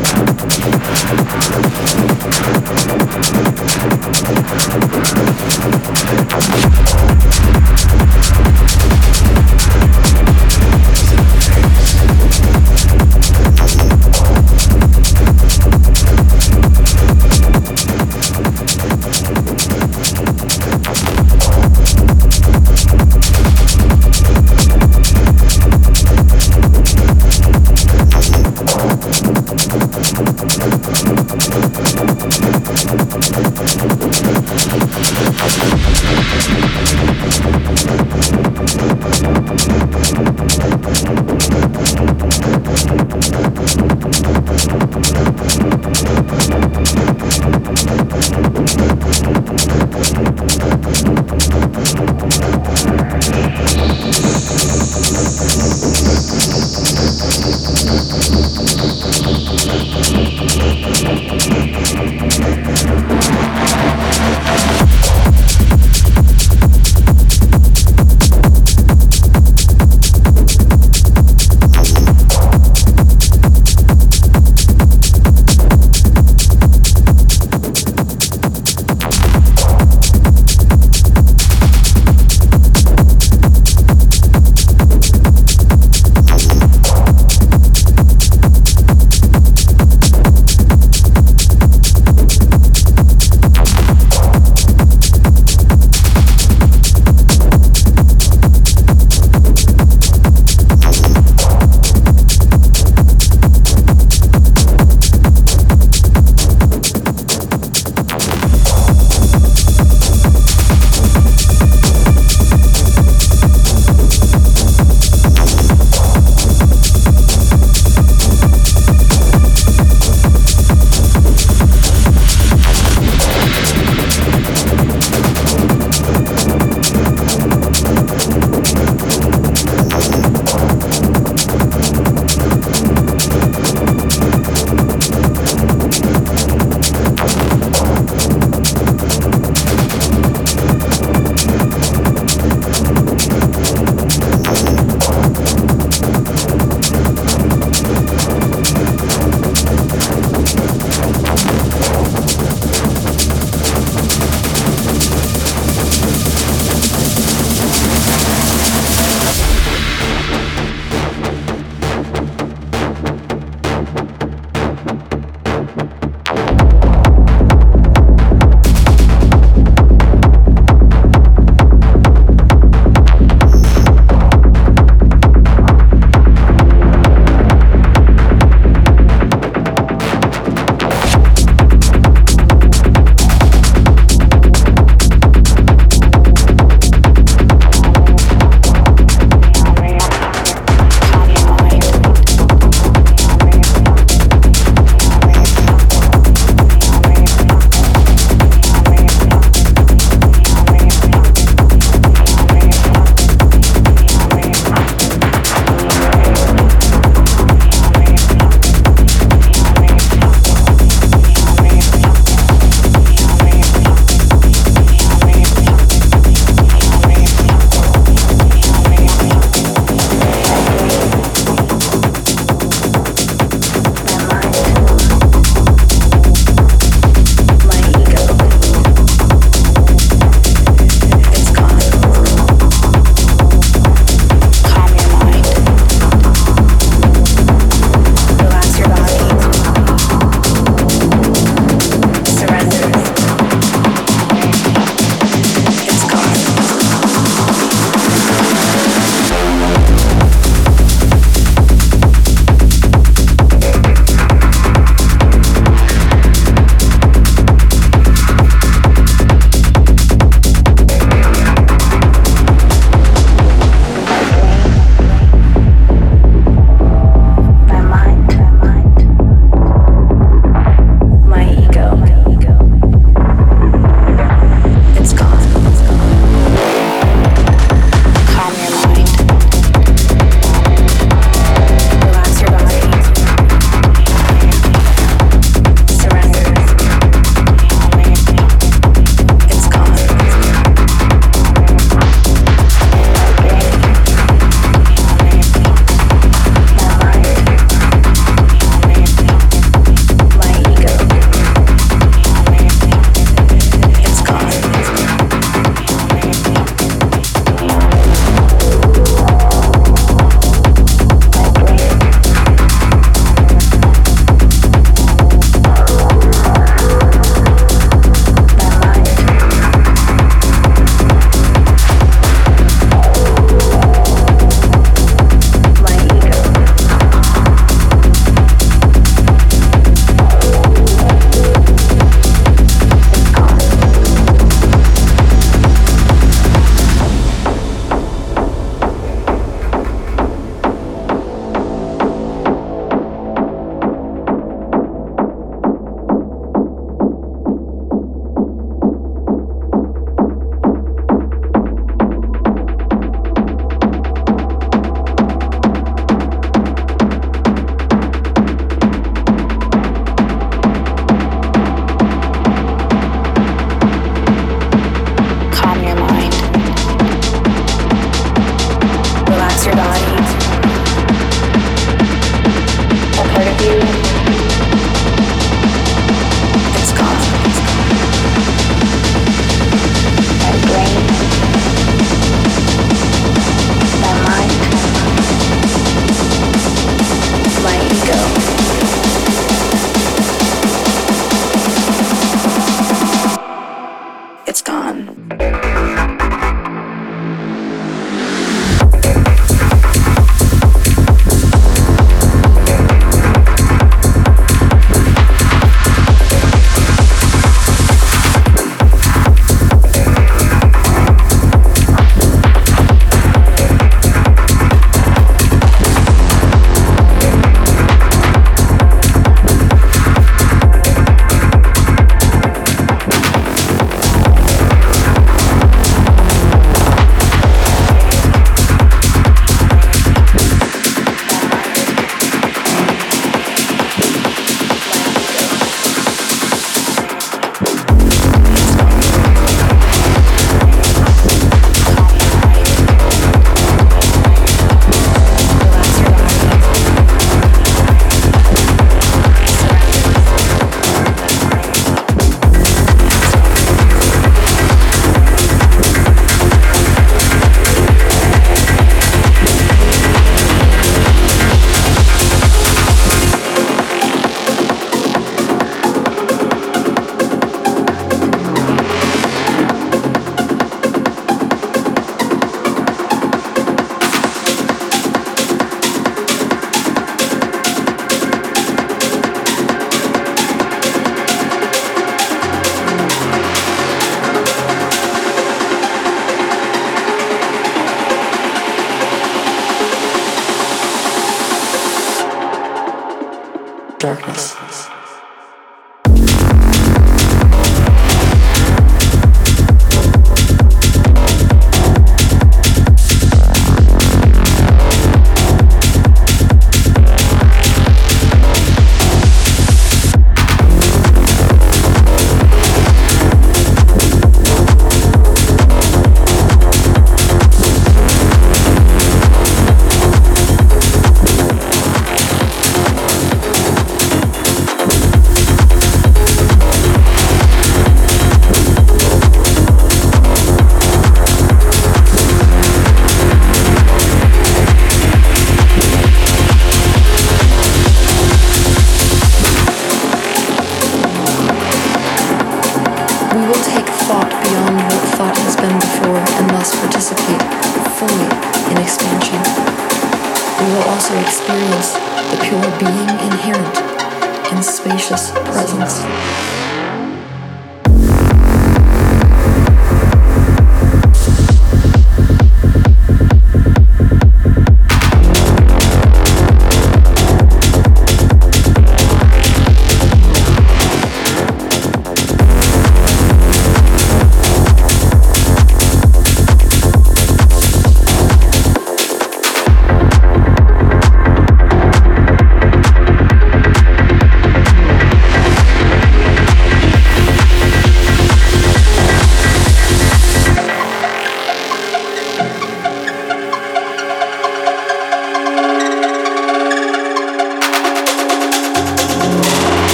I'm